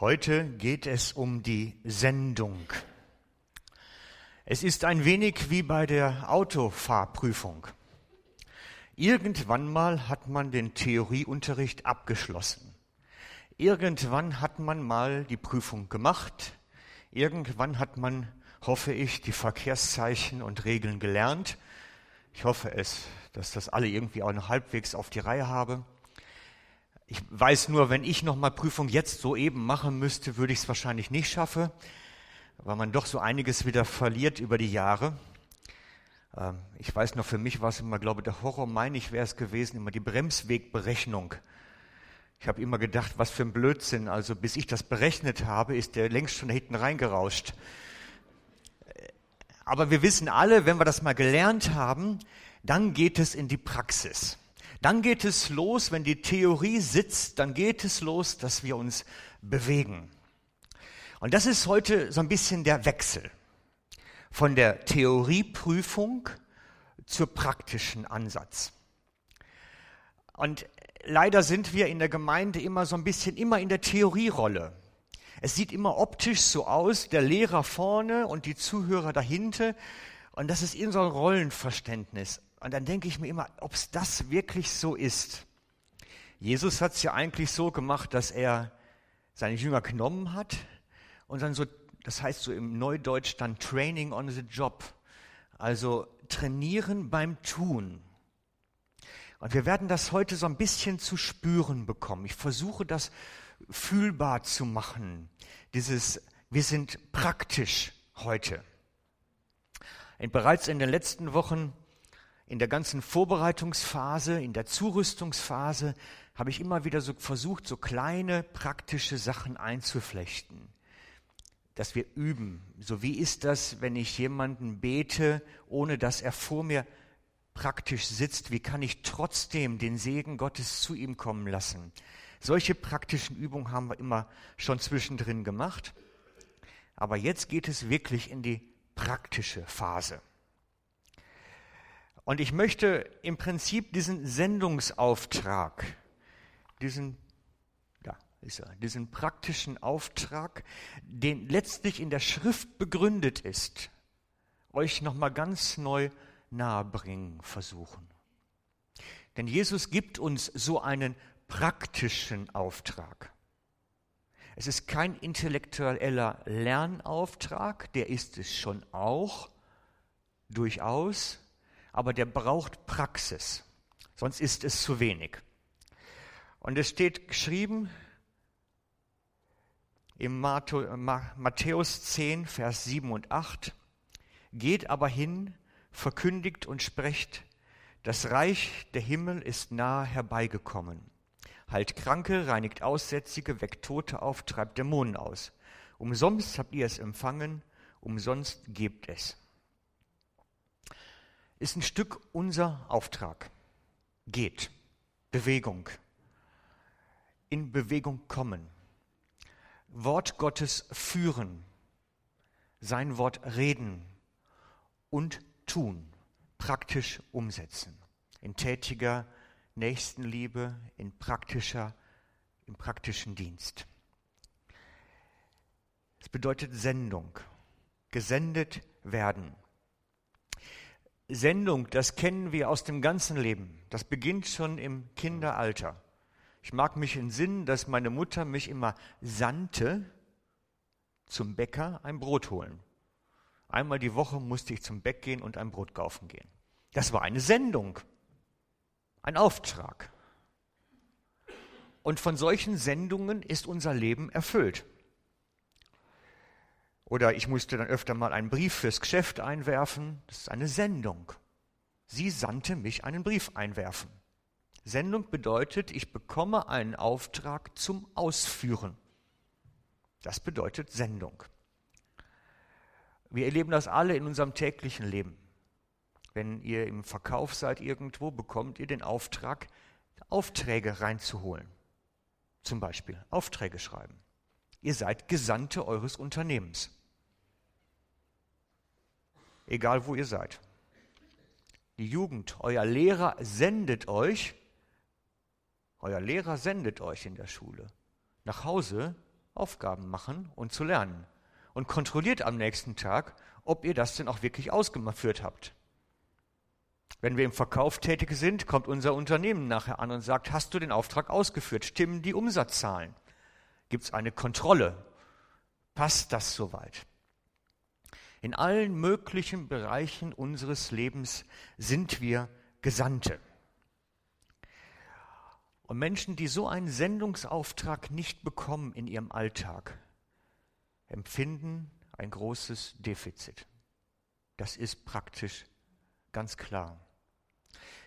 Heute geht es um die Sendung. Es ist ein wenig wie bei der Autofahrprüfung. Irgendwann mal hat man den Theorieunterricht abgeschlossen. Irgendwann hat man mal die Prüfung gemacht. Irgendwann hat man, hoffe ich, die Verkehrszeichen und Regeln gelernt. Ich hoffe es, dass das alle irgendwie auch noch halbwegs auf die Reihe habe. Ich weiß nur, wenn ich nochmal Prüfung jetzt soeben machen müsste, würde ich es wahrscheinlich nicht schaffen, weil man doch so einiges wieder verliert über die Jahre. Ähm, ich weiß noch, für mich war es immer, glaube ich, der Horror, meine ich, wäre es gewesen, immer die Bremswegberechnung. Ich habe immer gedacht, was für ein Blödsinn. Also bis ich das berechnet habe, ist der längst schon hinten reingerauscht. Aber wir wissen alle, wenn wir das mal gelernt haben, dann geht es in die Praxis. Dann geht es los, wenn die Theorie sitzt, dann geht es los, dass wir uns bewegen. Und das ist heute so ein bisschen der Wechsel von der Theorieprüfung zur praktischen Ansatz. Und leider sind wir in der Gemeinde immer so ein bisschen immer in der Theorierolle. Es sieht immer optisch so aus, der Lehrer vorne und die Zuhörer dahinter. Und das ist in so ein Rollenverständnis. Und dann denke ich mir immer, ob es das wirklich so ist. Jesus hat es ja eigentlich so gemacht, dass er seine Jünger genommen hat und dann so, das heißt so im Neudeutsch dann Training on the Job, also trainieren beim Tun. Und wir werden das heute so ein bisschen zu spüren bekommen. Ich versuche das fühlbar zu machen. Dieses, wir sind praktisch heute. Und bereits in den letzten Wochen in der ganzen Vorbereitungsphase, in der Zurüstungsphase habe ich immer wieder so versucht, so kleine praktische Sachen einzuflechten, dass wir üben. So wie ist das, wenn ich jemanden bete, ohne dass er vor mir praktisch sitzt? Wie kann ich trotzdem den Segen Gottes zu ihm kommen lassen? Solche praktischen Übungen haben wir immer schon zwischendrin gemacht. Aber jetzt geht es wirklich in die praktische Phase. Und ich möchte im Prinzip diesen Sendungsauftrag, diesen, ja, ist er, diesen praktischen Auftrag, den letztlich in der Schrift begründet ist, euch nochmal ganz neu nahebringen versuchen. Denn Jesus gibt uns so einen praktischen Auftrag. Es ist kein intellektueller Lernauftrag, der ist es schon auch, durchaus, aber der braucht Praxis, sonst ist es zu wenig. Und es steht geschrieben im Matthäus 10, Vers 7 und 8, Geht aber hin, verkündigt und sprecht, das Reich der Himmel ist nahe herbeigekommen. Heilt Kranke, reinigt Aussätzige, weckt Tote auf, treibt Dämonen aus. Umsonst habt ihr es empfangen, umsonst gebt es ist ein Stück unser Auftrag. Geht. Bewegung. In Bewegung kommen. Wort Gottes führen. Sein Wort reden und tun. Praktisch umsetzen. In tätiger Nächstenliebe, in praktischer, im praktischen Dienst. Es bedeutet Sendung. Gesendet werden. Sendung, das kennen wir aus dem ganzen Leben. Das beginnt schon im Kinderalter. Ich mag mich entsinnen, dass meine Mutter mich immer sandte, zum Bäcker ein Brot holen. Einmal die Woche musste ich zum Bäck gehen und ein Brot kaufen gehen. Das war eine Sendung, ein Auftrag. Und von solchen Sendungen ist unser Leben erfüllt. Oder ich musste dann öfter mal einen Brief fürs Geschäft einwerfen. Das ist eine Sendung. Sie sandte mich einen Brief einwerfen. Sendung bedeutet, ich bekomme einen Auftrag zum Ausführen. Das bedeutet Sendung. Wir erleben das alle in unserem täglichen Leben. Wenn ihr im Verkauf seid irgendwo, bekommt ihr den Auftrag, Aufträge reinzuholen. Zum Beispiel Aufträge schreiben. Ihr seid Gesandte eures Unternehmens egal wo ihr seid. Die Jugend, euer Lehrer sendet euch, euer Lehrer sendet euch in der Schule nach Hause Aufgaben machen und zu lernen. Und kontrolliert am nächsten Tag, ob ihr das denn auch wirklich ausgeführt habt. Wenn wir im Verkauf tätig sind, kommt unser Unternehmen nachher an und sagt, hast du den Auftrag ausgeführt? Stimmen die Umsatzzahlen? Gibt es eine Kontrolle? Passt das soweit? In allen möglichen Bereichen unseres Lebens sind wir Gesandte. Und Menschen, die so einen Sendungsauftrag nicht bekommen in ihrem Alltag, empfinden ein großes Defizit. Das ist praktisch ganz klar.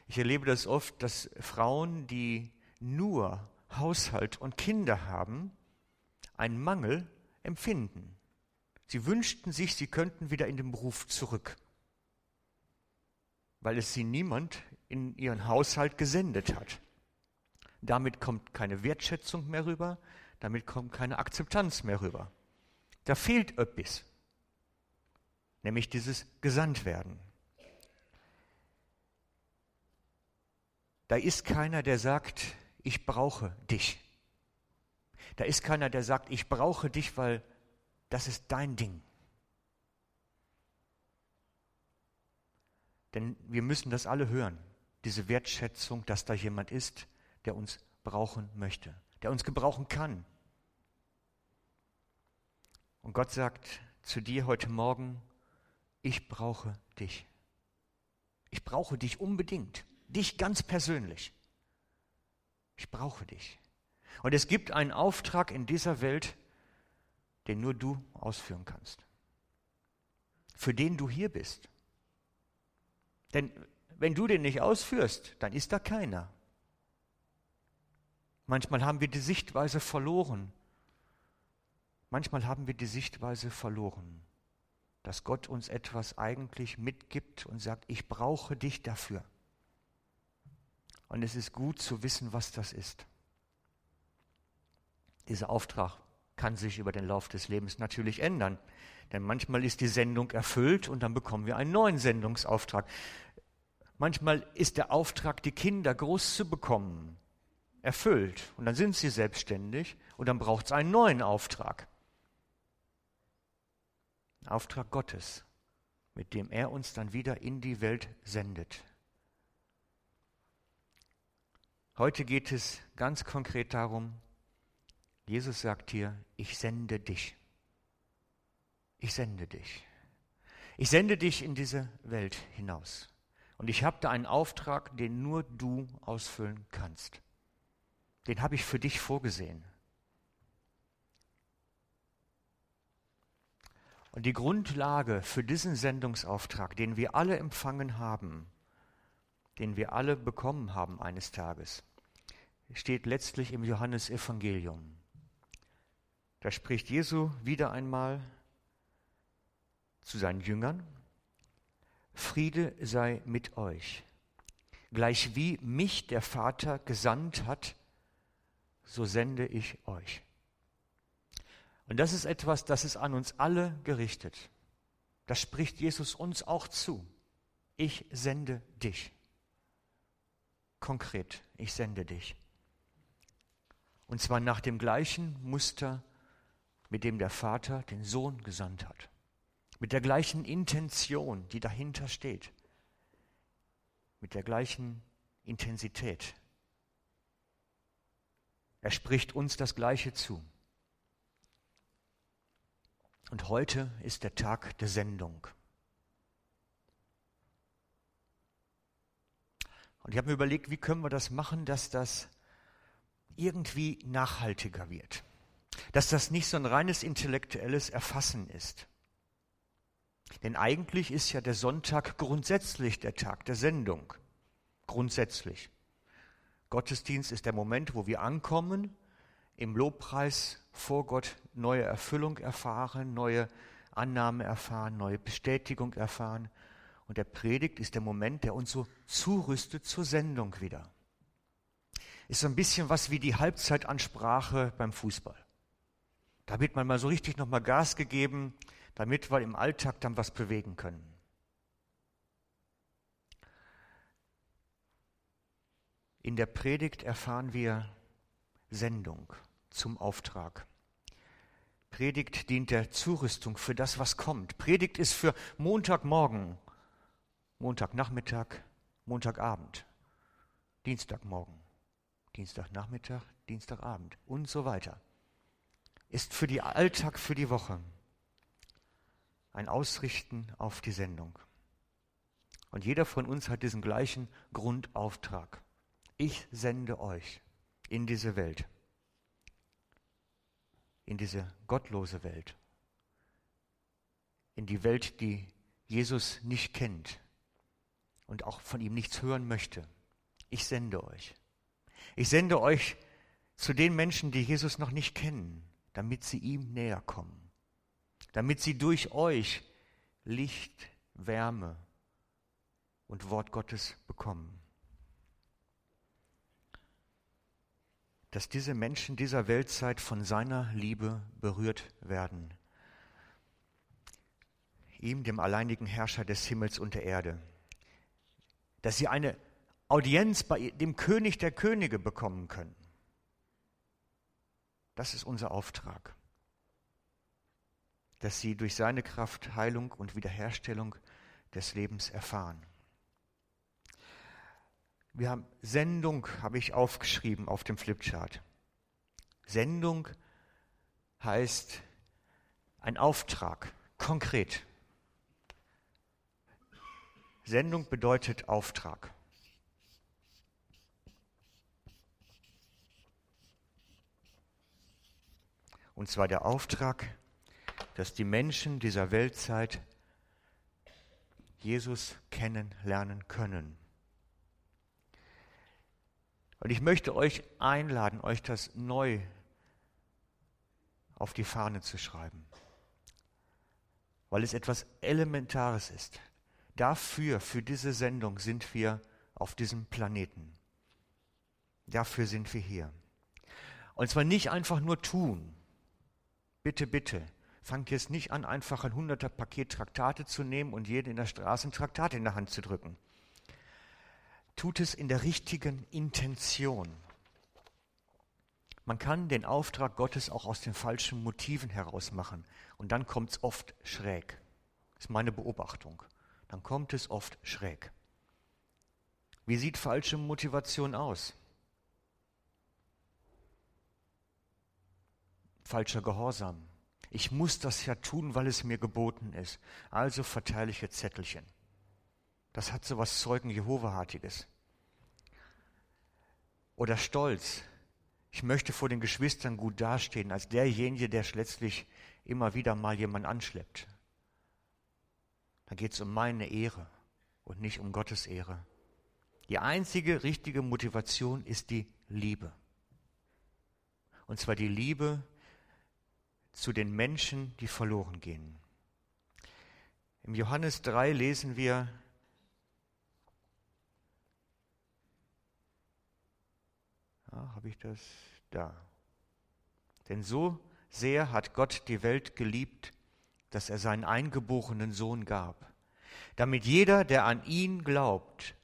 Ich erlebe das oft, dass Frauen, die nur Haushalt und Kinder haben, einen Mangel empfinden. Sie wünschten sich, sie könnten wieder in den Beruf zurück, weil es sie niemand in ihren Haushalt gesendet hat. Damit kommt keine Wertschätzung mehr rüber, damit kommt keine Akzeptanz mehr rüber. Da fehlt etwas, nämlich dieses Gesandtwerden. Da ist keiner, der sagt, ich brauche dich. Da ist keiner, der sagt, ich brauche dich, weil das ist dein Ding. Denn wir müssen das alle hören, diese Wertschätzung, dass da jemand ist, der uns brauchen möchte, der uns gebrauchen kann. Und Gott sagt zu dir heute Morgen, ich brauche dich. Ich brauche dich unbedingt, dich ganz persönlich. Ich brauche dich. Und es gibt einen Auftrag in dieser Welt, den nur du ausführen kannst. Für den du hier bist. Denn wenn du den nicht ausführst, dann ist da keiner. Manchmal haben wir die Sichtweise verloren. Manchmal haben wir die Sichtweise verloren, dass Gott uns etwas eigentlich mitgibt und sagt, ich brauche dich dafür. Und es ist gut zu wissen, was das ist. Dieser Auftrag kann sich über den Lauf des Lebens natürlich ändern. Denn manchmal ist die Sendung erfüllt und dann bekommen wir einen neuen Sendungsauftrag. Manchmal ist der Auftrag, die Kinder groß zu bekommen, erfüllt und dann sind sie selbstständig und dann braucht es einen neuen Auftrag. Auftrag Gottes, mit dem er uns dann wieder in die Welt sendet. Heute geht es ganz konkret darum, Jesus sagt hier, ich sende dich. Ich sende dich. Ich sende dich in diese Welt hinaus. Und ich habe da einen Auftrag, den nur du ausfüllen kannst. Den habe ich für dich vorgesehen. Und die Grundlage für diesen Sendungsauftrag, den wir alle empfangen haben, den wir alle bekommen haben eines Tages, steht letztlich im Johannesevangelium. Da spricht Jesu wieder einmal zu seinen Jüngern, Friede sei mit euch. Gleich wie mich der Vater gesandt hat, so sende ich euch. Und das ist etwas, das ist an uns alle gerichtet. Das spricht Jesus uns auch zu. Ich sende dich. Konkret, ich sende dich. Und zwar nach dem gleichen Muster, mit dem der Vater den Sohn gesandt hat. Mit der gleichen Intention, die dahinter steht. Mit der gleichen Intensität. Er spricht uns das Gleiche zu. Und heute ist der Tag der Sendung. Und ich habe mir überlegt, wie können wir das machen, dass das irgendwie nachhaltiger wird dass das nicht so ein reines intellektuelles Erfassen ist. Denn eigentlich ist ja der Sonntag grundsätzlich der Tag der Sendung. Grundsätzlich. Gottesdienst ist der Moment, wo wir ankommen, im Lobpreis vor Gott neue Erfüllung erfahren, neue Annahme erfahren, neue Bestätigung erfahren. Und der Predigt ist der Moment, der uns so zurüstet zur Sendung wieder. Ist so ein bisschen was wie die Halbzeitansprache beim Fußball. Da wird man mal so richtig nochmal Gas gegeben, damit wir im Alltag dann was bewegen können. In der Predigt erfahren wir Sendung zum Auftrag. Predigt dient der Zurüstung für das, was kommt. Predigt ist für Montagmorgen, Montagnachmittag, Montagabend, Dienstagmorgen, Dienstagnachmittag, Dienstagabend und so weiter. Ist für den Alltag, für die Woche ein Ausrichten auf die Sendung. Und jeder von uns hat diesen gleichen Grundauftrag. Ich sende euch in diese Welt, in diese gottlose Welt, in die Welt, die Jesus nicht kennt und auch von ihm nichts hören möchte. Ich sende euch. Ich sende euch zu den Menschen, die Jesus noch nicht kennen, damit sie ihm näher kommen, damit sie durch euch Licht, Wärme und Wort Gottes bekommen. Dass diese Menschen dieser Weltzeit von seiner Liebe berührt werden. Ihm, dem alleinigen Herrscher des Himmels und der Erde. Dass sie eine Audienz bei dem König der Könige bekommen können. Das ist unser Auftrag. Dass sie durch seine Kraft Heilung und Wiederherstellung des Lebens erfahren. Wir haben Sendung, habe ich aufgeschrieben auf dem Flipchart. Sendung heißt ein Auftrag, konkret. Sendung bedeutet Auftrag. Und zwar der Auftrag, dass die Menschen dieser Weltzeit Jesus kennenlernen können. Und ich möchte euch einladen, euch das neu auf die Fahne zu schreiben, weil es etwas Elementares ist. Dafür, für diese Sendung sind wir auf diesem Planeten. Dafür sind wir hier. Und zwar nicht einfach nur tun, Bitte, bitte, fangt jetzt nicht an, einfach ein hunderter Paket Traktate zu nehmen und jeden in der Straße ein Traktat in der Hand zu drücken. Tut es in der richtigen Intention. Man kann den Auftrag Gottes auch aus den falschen Motiven heraus machen und dann kommt es oft schräg. Das ist meine Beobachtung. Dann kommt es oft schräg. Wie sieht falsche Motivation aus? Falscher Gehorsam. Ich muss das ja tun, weil es mir geboten ist. Also verteile ich jetzt Zettelchen. Das hat so was Zeugen Jehovahartiges. Oder Stolz. Ich möchte vor den Geschwistern gut dastehen, als derjenige, der letztlich immer wieder mal jemanden anschleppt. Da geht es um meine Ehre und nicht um Gottes Ehre. Die einzige richtige Motivation ist die Liebe. Und zwar die Liebe zu den Menschen, die verloren gehen. Im Johannes 3 lesen wir, ja, habe ich das da? Denn so sehr hat Gott die Welt geliebt, dass er seinen eingeborenen Sohn gab, damit jeder, der an ihn glaubt,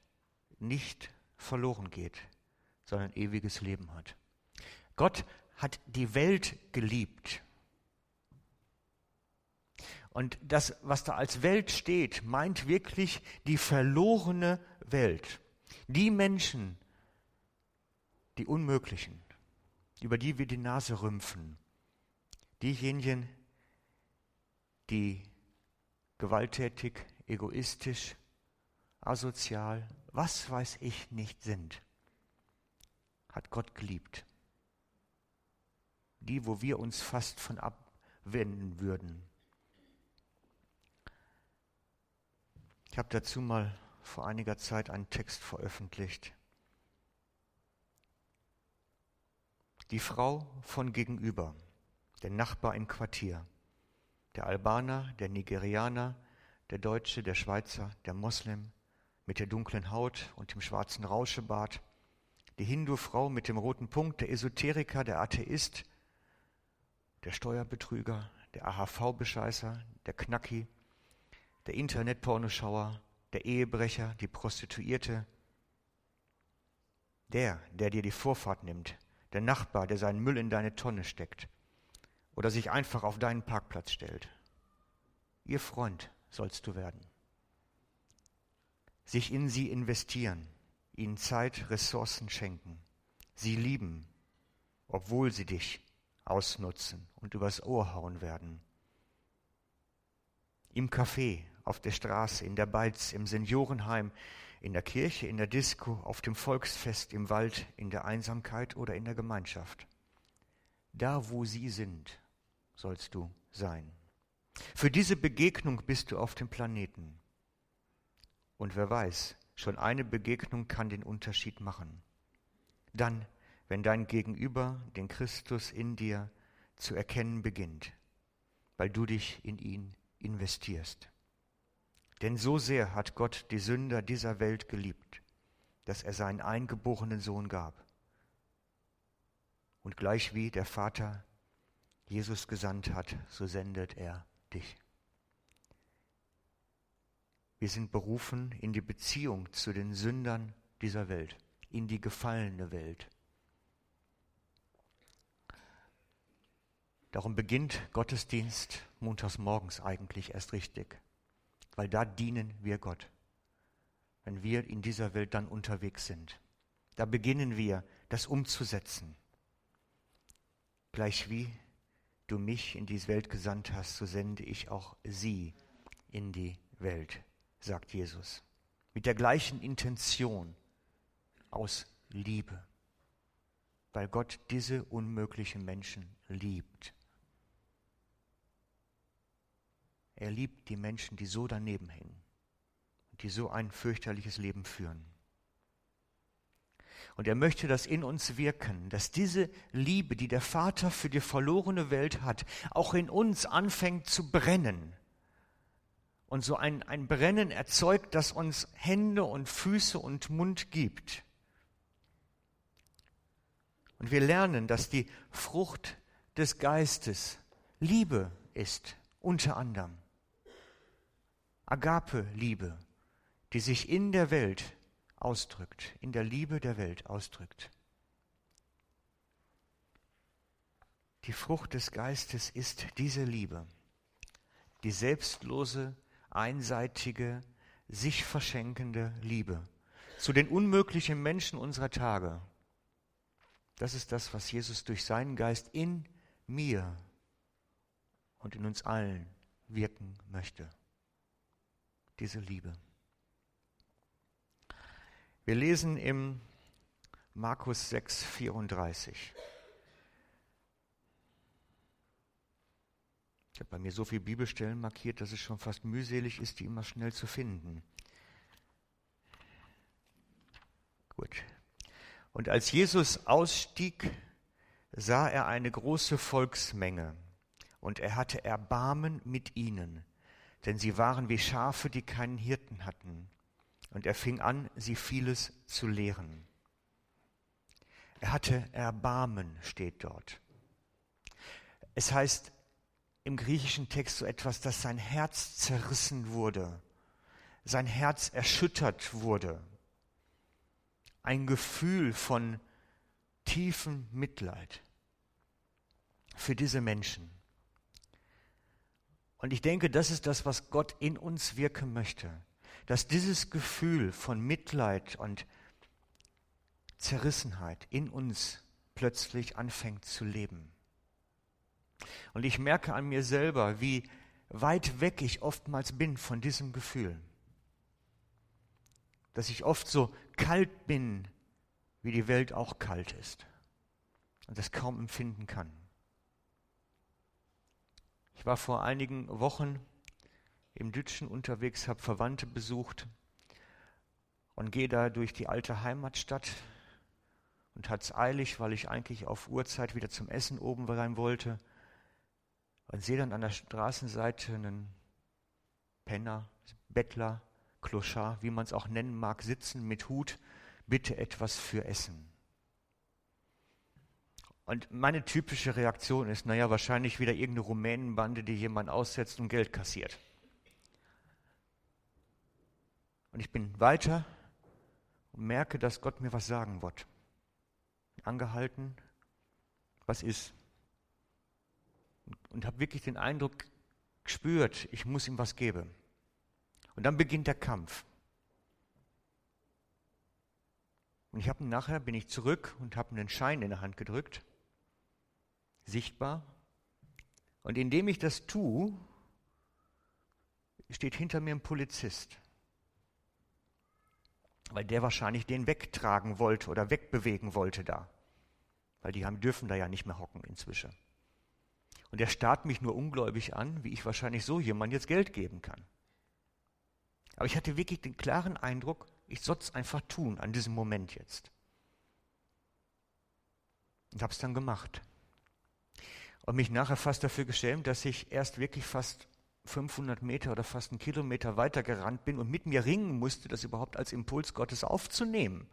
nicht verloren geht, sondern ewiges Leben hat. Gott hat die Welt geliebt. Und das, was da als Welt steht, meint wirklich die verlorene Welt. Die Menschen, die Unmöglichen, über die wir die Nase rümpfen. Diejenigen, die gewalttätig, egoistisch, asozial, was weiß ich nicht sind, hat Gott geliebt. Die, wo wir uns fast von abwenden würden. Ich habe dazu mal vor einiger Zeit einen Text veröffentlicht. Die Frau von gegenüber, der Nachbar im Quartier, der Albaner, der Nigerianer, der Deutsche, der Schweizer, der Moslem mit der dunklen Haut und dem schwarzen Rauschebart, die Hindu-Frau mit dem roten Punkt, der Esoteriker, der Atheist, der Steuerbetrüger, der AHV-Bescheißer, der Knacki, der Internetpornoschauer, der Ehebrecher, die Prostituierte, der, der dir die Vorfahrt nimmt, der Nachbar, der seinen Müll in deine Tonne steckt oder sich einfach auf deinen Parkplatz stellt. Ihr Freund sollst du werden. Sich in sie investieren, ihnen Zeit, Ressourcen schenken, sie lieben, obwohl sie dich ausnutzen und übers Ohr hauen werden. Im Café, auf der Straße, in der Beiz, im Seniorenheim, in der Kirche, in der Disco, auf dem Volksfest, im Wald, in der Einsamkeit oder in der Gemeinschaft. Da, wo sie sind, sollst du sein. Für diese Begegnung bist du auf dem Planeten. Und wer weiß, schon eine Begegnung kann den Unterschied machen. Dann, wenn dein Gegenüber den Christus in dir zu erkennen beginnt, weil du dich in ihn investierst. Denn so sehr hat Gott die Sünder dieser Welt geliebt, dass er seinen eingeborenen Sohn gab. Und gleich wie der Vater Jesus gesandt hat, so sendet er dich. Wir sind berufen in die Beziehung zu den Sündern dieser Welt, in die gefallene Welt. Darum beginnt Gottesdienst montags morgens eigentlich erst richtig, weil da dienen wir Gott, wenn wir in dieser Welt dann unterwegs sind. Da beginnen wir, das umzusetzen. Gleich wie du mich in diese Welt gesandt hast, so sende ich auch sie in die Welt, sagt Jesus. Mit der gleichen Intention aus Liebe, weil Gott diese unmöglichen Menschen liebt. Er liebt die Menschen, die so daneben hängen und die so ein fürchterliches Leben führen. Und er möchte das in uns wirken, dass diese Liebe, die der Vater für die verlorene Welt hat, auch in uns anfängt zu brennen. Und so ein, ein Brennen erzeugt, das uns Hände und Füße und Mund gibt. Und wir lernen, dass die Frucht des Geistes Liebe ist, unter anderem. Agape-Liebe, die sich in der Welt ausdrückt, in der Liebe der Welt ausdrückt. Die Frucht des Geistes ist diese Liebe, die selbstlose, einseitige, sich verschenkende Liebe zu den unmöglichen Menschen unserer Tage. Das ist das, was Jesus durch seinen Geist in mir und in uns allen wirken möchte diese Liebe. Wir lesen im Markus 6, 34. Ich habe bei mir so viele Bibelstellen markiert, dass es schon fast mühselig ist, die immer schnell zu finden. Gut. Und als Jesus ausstieg, sah er eine große Volksmenge und er hatte Erbarmen mit ihnen, denn sie waren wie Schafe, die keinen Hirten hatten. Und er fing an, sie vieles zu lehren. Er hatte Erbarmen, steht dort. Es heißt im griechischen Text so etwas, dass sein Herz zerrissen wurde, sein Herz erschüttert wurde. Ein Gefühl von tiefem Mitleid für diese Menschen. Und ich denke, das ist das, was Gott in uns wirken möchte. Dass dieses Gefühl von Mitleid und Zerrissenheit in uns plötzlich anfängt zu leben. Und ich merke an mir selber, wie weit weg ich oftmals bin von diesem Gefühl. Dass ich oft so kalt bin, wie die Welt auch kalt ist und das kaum empfinden kann. Ich war vor einigen Wochen im Dütschen unterwegs, habe Verwandte besucht und gehe da durch die alte Heimatstadt und hat es eilig, weil ich eigentlich auf Uhrzeit wieder zum Essen oben rein wollte und sehe dann an der Straßenseite einen Penner, Bettler, Kloschar, wie man es auch nennen mag, sitzen mit Hut, bitte etwas für Essen. Und meine typische Reaktion ist, naja, wahrscheinlich wieder irgendeine Rumänenbande, die jemand aussetzt und Geld kassiert. Und ich bin weiter und merke, dass Gott mir was sagen wird. Angehalten, was ist? Und habe wirklich den Eindruck gespürt, ich muss ihm was geben. Und dann beginnt der Kampf. Und ich habe nachher bin ich zurück und habe einen Schein in der Hand gedrückt, sichtbar. Und indem ich das tue, steht hinter mir ein Polizist, weil der wahrscheinlich den wegtragen wollte oder wegbewegen wollte da, weil die haben, dürfen da ja nicht mehr hocken inzwischen. Und der starrt mich nur ungläubig an, wie ich wahrscheinlich so jemand jetzt Geld geben kann. Aber ich hatte wirklich den klaren Eindruck, ich soll es einfach tun an diesem Moment jetzt. Und habe es dann gemacht. Und mich nachher fast dafür geschämt, dass ich erst wirklich fast 500 Meter oder fast einen Kilometer weiter gerannt bin und mit mir ringen musste, das überhaupt als Impuls Gottes aufzunehmen.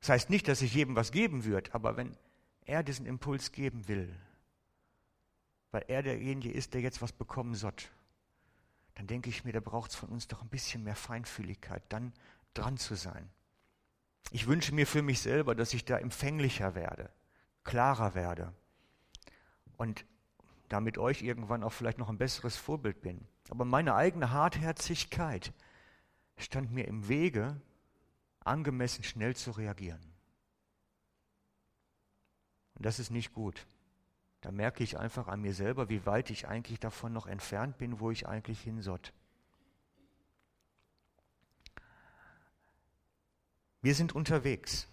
Das heißt nicht, dass ich jedem was geben würde, aber wenn er diesen Impuls geben will, weil er derjenige ist, der jetzt was bekommen soll, dann denke ich mir, da braucht es von uns doch ein bisschen mehr Feinfühligkeit, dann dran zu sein. Ich wünsche mir für mich selber, dass ich da empfänglicher werde, klarer werde und damit euch irgendwann auch vielleicht noch ein besseres Vorbild bin. Aber meine eigene Hartherzigkeit stand mir im Wege, angemessen schnell zu reagieren. Und das ist nicht gut. Da merke ich einfach an mir selber, wie weit ich eigentlich davon noch entfernt bin, wo ich eigentlich hin soll. Wir sind unterwegs.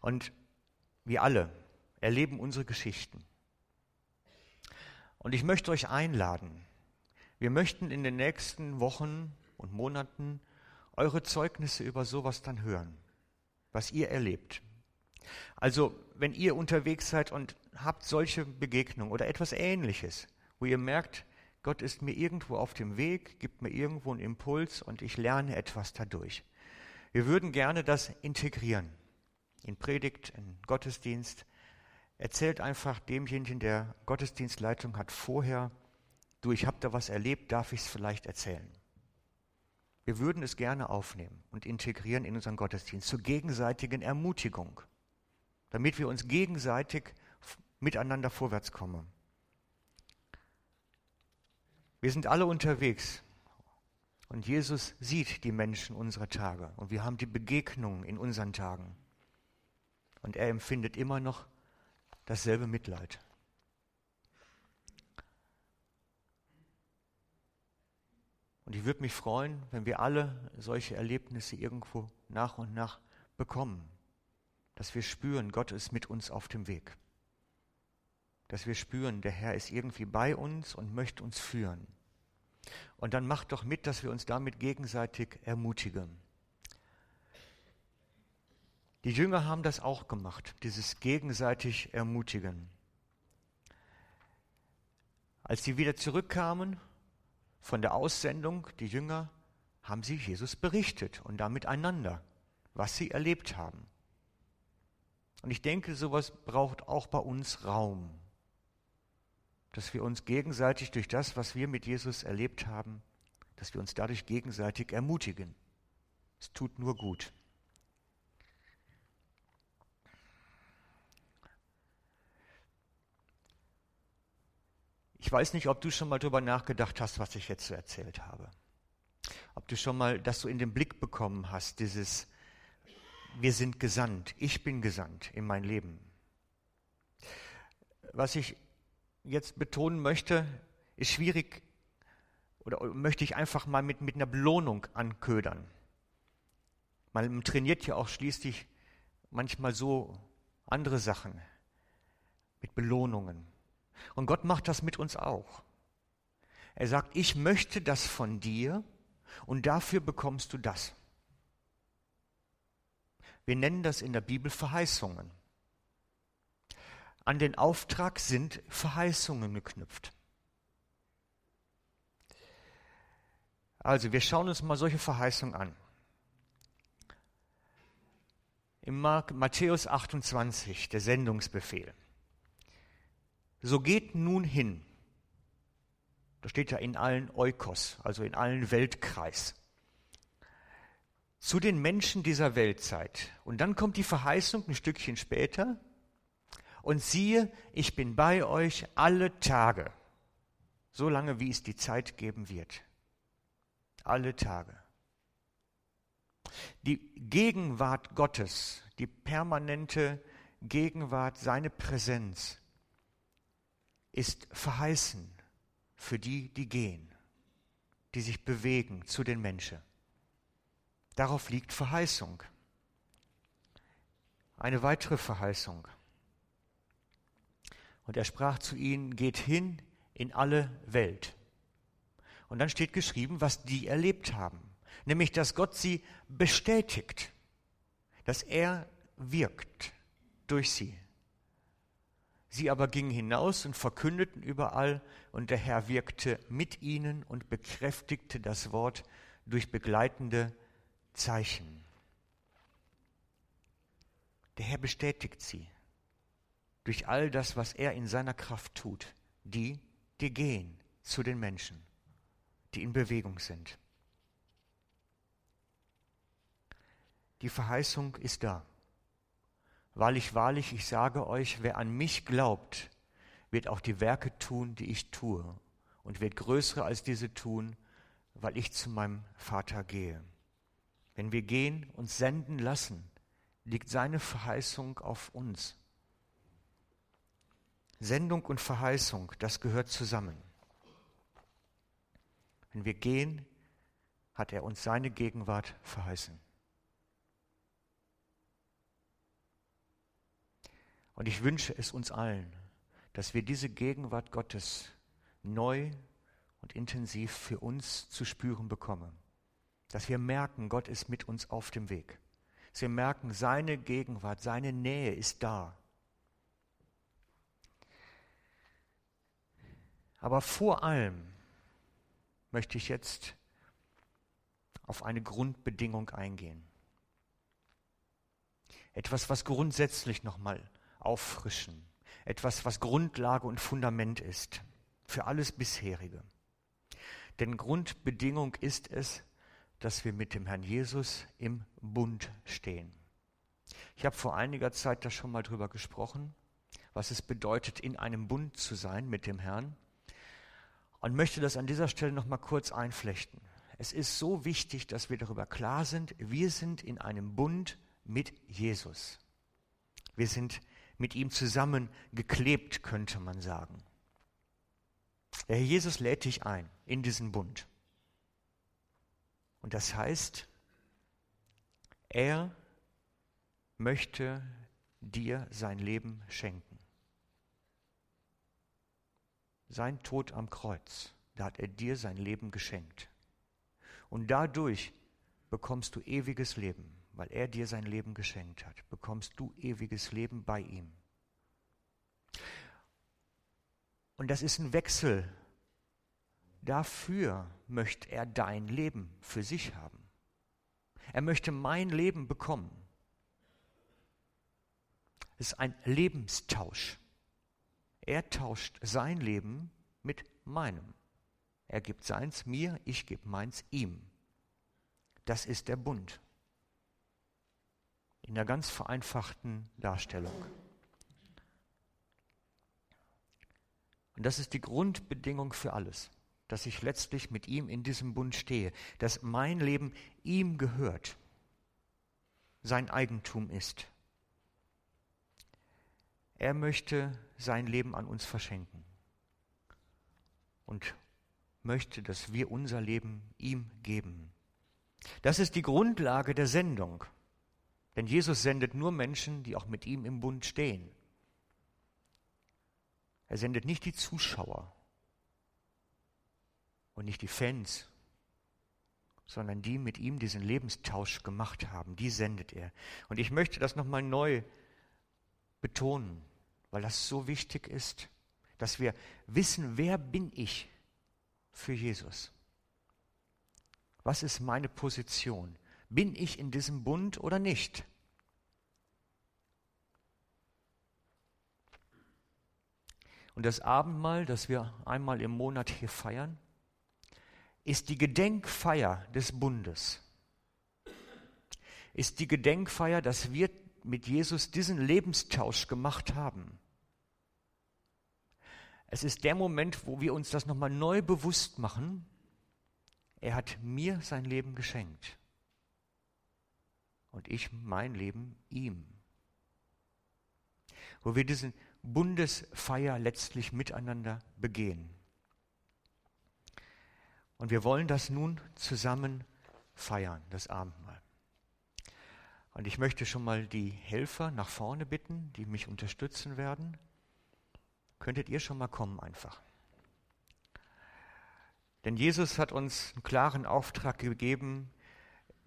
Und wir alle erleben unsere Geschichten. Und ich möchte euch einladen. Wir möchten in den nächsten Wochen und Monaten eure Zeugnisse über sowas dann hören, was ihr erlebt. Also, wenn ihr unterwegs seid und habt solche Begegnungen oder etwas Ähnliches, wo ihr merkt, Gott ist mir irgendwo auf dem Weg, gibt mir irgendwo einen Impuls und ich lerne etwas dadurch. Wir würden gerne das integrieren. In Predigt, in Gottesdienst, Erzählt einfach demjenigen, der Gottesdienstleitung hat, vorher, du, ich habe da was erlebt, darf ich es vielleicht erzählen. Wir würden es gerne aufnehmen und integrieren in unseren Gottesdienst zur gegenseitigen Ermutigung, damit wir uns gegenseitig miteinander vorwärts kommen. Wir sind alle unterwegs und Jesus sieht die Menschen unserer Tage und wir haben die Begegnungen in unseren Tagen. Und er empfindet immer noch dasselbe Mitleid. Und ich würde mich freuen, wenn wir alle solche Erlebnisse irgendwo nach und nach bekommen, dass wir spüren, Gott ist mit uns auf dem Weg, dass wir spüren, der Herr ist irgendwie bei uns und möchte uns führen. Und dann macht doch mit, dass wir uns damit gegenseitig ermutigen. Die Jünger haben das auch gemacht, dieses gegenseitig Ermutigen. Als sie wieder zurückkamen von der Aussendung, die Jünger, haben sie Jesus berichtet und damit einander, was sie erlebt haben. Und ich denke, sowas braucht auch bei uns Raum, dass wir uns gegenseitig durch das, was wir mit Jesus erlebt haben, dass wir uns dadurch gegenseitig ermutigen. Es tut nur gut. Ich weiß nicht, ob du schon mal darüber nachgedacht hast, was ich jetzt so erzählt habe. Ob du schon mal das so in den Blick bekommen hast, dieses Wir sind gesandt, ich bin gesandt in mein Leben. Was ich jetzt betonen möchte, ist schwierig oder möchte ich einfach mal mit, mit einer Belohnung anködern. Man trainiert ja auch schließlich manchmal so andere Sachen mit Belohnungen. Und Gott macht das mit uns auch. Er sagt, ich möchte das von dir und dafür bekommst du das. Wir nennen das in der Bibel Verheißungen. An den Auftrag sind Verheißungen geknüpft. Also, wir schauen uns mal solche Verheißungen an. Im Matthäus 28, der Sendungsbefehl. So geht nun hin. Da steht ja in allen Eukos, also in allen Weltkreis. Zu den Menschen dieser Weltzeit. Und dann kommt die Verheißung ein Stückchen später. Und siehe, ich bin bei euch alle Tage, so lange wie es die Zeit geben wird. Alle Tage. Die Gegenwart Gottes, die permanente Gegenwart, seine Präsenz ist verheißen für die, die gehen, die sich bewegen zu den Menschen. Darauf liegt Verheißung. Eine weitere Verheißung. Und er sprach zu ihnen, geht hin in alle Welt. Und dann steht geschrieben, was die erlebt haben. Nämlich, dass Gott sie bestätigt, dass er wirkt durch sie. Sie aber gingen hinaus und verkündeten überall, und der Herr wirkte mit ihnen und bekräftigte das Wort durch begleitende Zeichen. Der Herr bestätigt sie durch all das, was er in seiner Kraft tut. Die, die gehen zu den Menschen, die in Bewegung sind. Die Verheißung ist da. Wahrlich, wahrlich, ich sage euch, wer an mich glaubt, wird auch die Werke tun, die ich tue, und wird größere als diese tun, weil ich zu meinem Vater gehe. Wenn wir gehen und senden lassen, liegt seine Verheißung auf uns. Sendung und Verheißung, das gehört zusammen. Wenn wir gehen, hat er uns seine Gegenwart verheißen. Und ich wünsche es uns allen, dass wir diese Gegenwart Gottes neu und intensiv für uns zu spüren bekommen. Dass wir merken, Gott ist mit uns auf dem Weg. Dass wir merken, seine Gegenwart, seine Nähe ist da. Aber vor allem möchte ich jetzt auf eine Grundbedingung eingehen. Etwas, was grundsätzlich nochmal auffrischen. Etwas, was Grundlage und Fundament ist für alles bisherige. Denn Grundbedingung ist es, dass wir mit dem Herrn Jesus im Bund stehen. Ich habe vor einiger Zeit da schon mal drüber gesprochen, was es bedeutet, in einem Bund zu sein mit dem Herrn und möchte das an dieser Stelle noch mal kurz einflechten. Es ist so wichtig, dass wir darüber klar sind, wir sind in einem Bund mit Jesus. Wir sind mit ihm zusammen geklebt, könnte man sagen. Der Herr Jesus lädt dich ein in diesen Bund. Und das heißt, er möchte dir sein Leben schenken. Sein Tod am Kreuz, da hat er dir sein Leben geschenkt. Und dadurch bekommst du ewiges Leben weil er dir sein Leben geschenkt hat, bekommst du ewiges Leben bei ihm. Und das ist ein Wechsel. Dafür möchte er dein Leben für sich haben. Er möchte mein Leben bekommen. Es ist ein Lebenstausch. Er tauscht sein Leben mit meinem. Er gibt seins mir, ich gebe meins ihm. Das ist der Bund in der ganz vereinfachten Darstellung. Und das ist die Grundbedingung für alles, dass ich letztlich mit ihm in diesem Bund stehe, dass mein Leben ihm gehört, sein Eigentum ist. Er möchte sein Leben an uns verschenken und möchte, dass wir unser Leben ihm geben. Das ist die Grundlage der Sendung. Denn Jesus sendet nur Menschen, die auch mit ihm im Bund stehen. Er sendet nicht die Zuschauer und nicht die Fans, sondern die mit ihm diesen Lebenstausch gemacht haben, die sendet er. Und ich möchte das nochmal neu betonen, weil das so wichtig ist, dass wir wissen, wer bin ich für Jesus? Was ist meine Position? Bin ich in diesem Bund oder nicht? Und das Abendmahl, das wir einmal im Monat hier feiern, ist die Gedenkfeier des Bundes. Ist die Gedenkfeier, dass wir mit Jesus diesen Lebenstausch gemacht haben. Es ist der Moment, wo wir uns das nochmal neu bewusst machen. Er hat mir sein Leben geschenkt. Und ich mein Leben ihm. Wo wir diesen Bundesfeier letztlich miteinander begehen. Und wir wollen das nun zusammen feiern, das Abendmahl. Und ich möchte schon mal die Helfer nach vorne bitten, die mich unterstützen werden. Könntet ihr schon mal kommen einfach. Denn Jesus hat uns einen klaren Auftrag gegeben,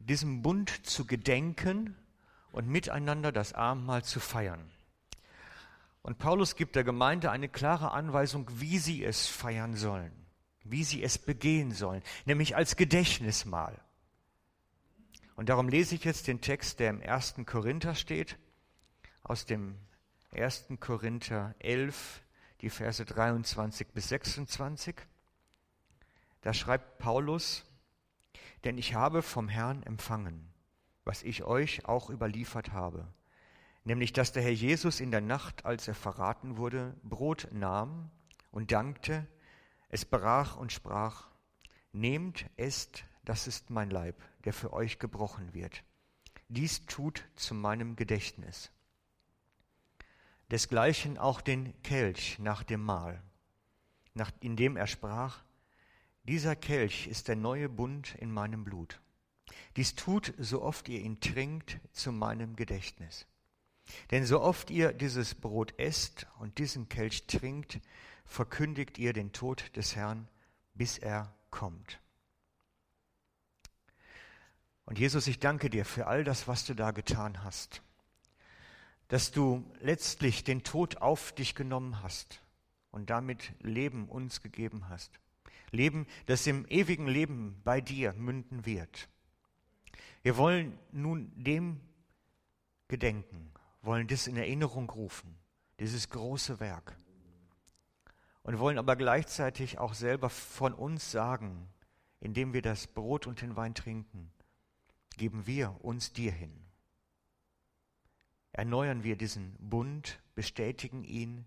diesem Bund zu gedenken und miteinander das Abendmahl zu feiern. Und Paulus gibt der Gemeinde eine klare Anweisung, wie sie es feiern sollen, wie sie es begehen sollen, nämlich als Gedächtnismahl. Und darum lese ich jetzt den Text, der im 1. Korinther steht, aus dem 1. Korinther 11, die Verse 23 bis 26. Da schreibt Paulus, denn ich habe vom Herrn empfangen, was ich euch auch überliefert habe nämlich dass der Herr Jesus in der Nacht, als er verraten wurde, Brot nahm und dankte, es brach und sprach, Nehmt, esst, das ist mein Leib, der für euch gebrochen wird. Dies tut zu meinem Gedächtnis. Desgleichen auch den Kelch nach dem Mahl, nach, indem er sprach, dieser Kelch ist der neue Bund in meinem Blut. Dies tut, so oft ihr ihn trinkt, zu meinem Gedächtnis. Denn so oft ihr dieses Brot esst und diesen Kelch trinkt, verkündigt ihr den Tod des Herrn, bis er kommt. Und Jesus, ich danke dir für all das, was du da getan hast. Dass du letztlich den Tod auf dich genommen hast und damit Leben uns gegeben hast. Leben, das im ewigen Leben bei dir münden wird. Wir wollen nun dem gedenken wollen das in Erinnerung rufen, dieses große Werk. Und wollen aber gleichzeitig auch selber von uns sagen, indem wir das Brot und den Wein trinken, geben wir uns dir hin. Erneuern wir diesen Bund, bestätigen ihn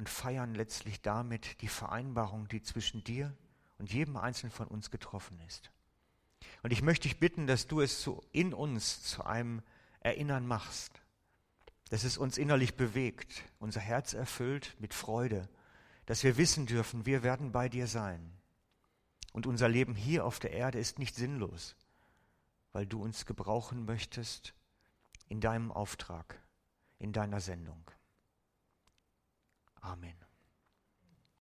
und feiern letztlich damit die Vereinbarung, die zwischen dir und jedem Einzelnen von uns getroffen ist. Und ich möchte dich bitten, dass du es zu, in uns zu einem Erinnern machst, dass es uns innerlich bewegt, unser Herz erfüllt mit Freude, dass wir wissen dürfen, wir werden bei dir sein. Und unser Leben hier auf der Erde ist nicht sinnlos, weil du uns gebrauchen möchtest in deinem Auftrag, in deiner Sendung. Amen.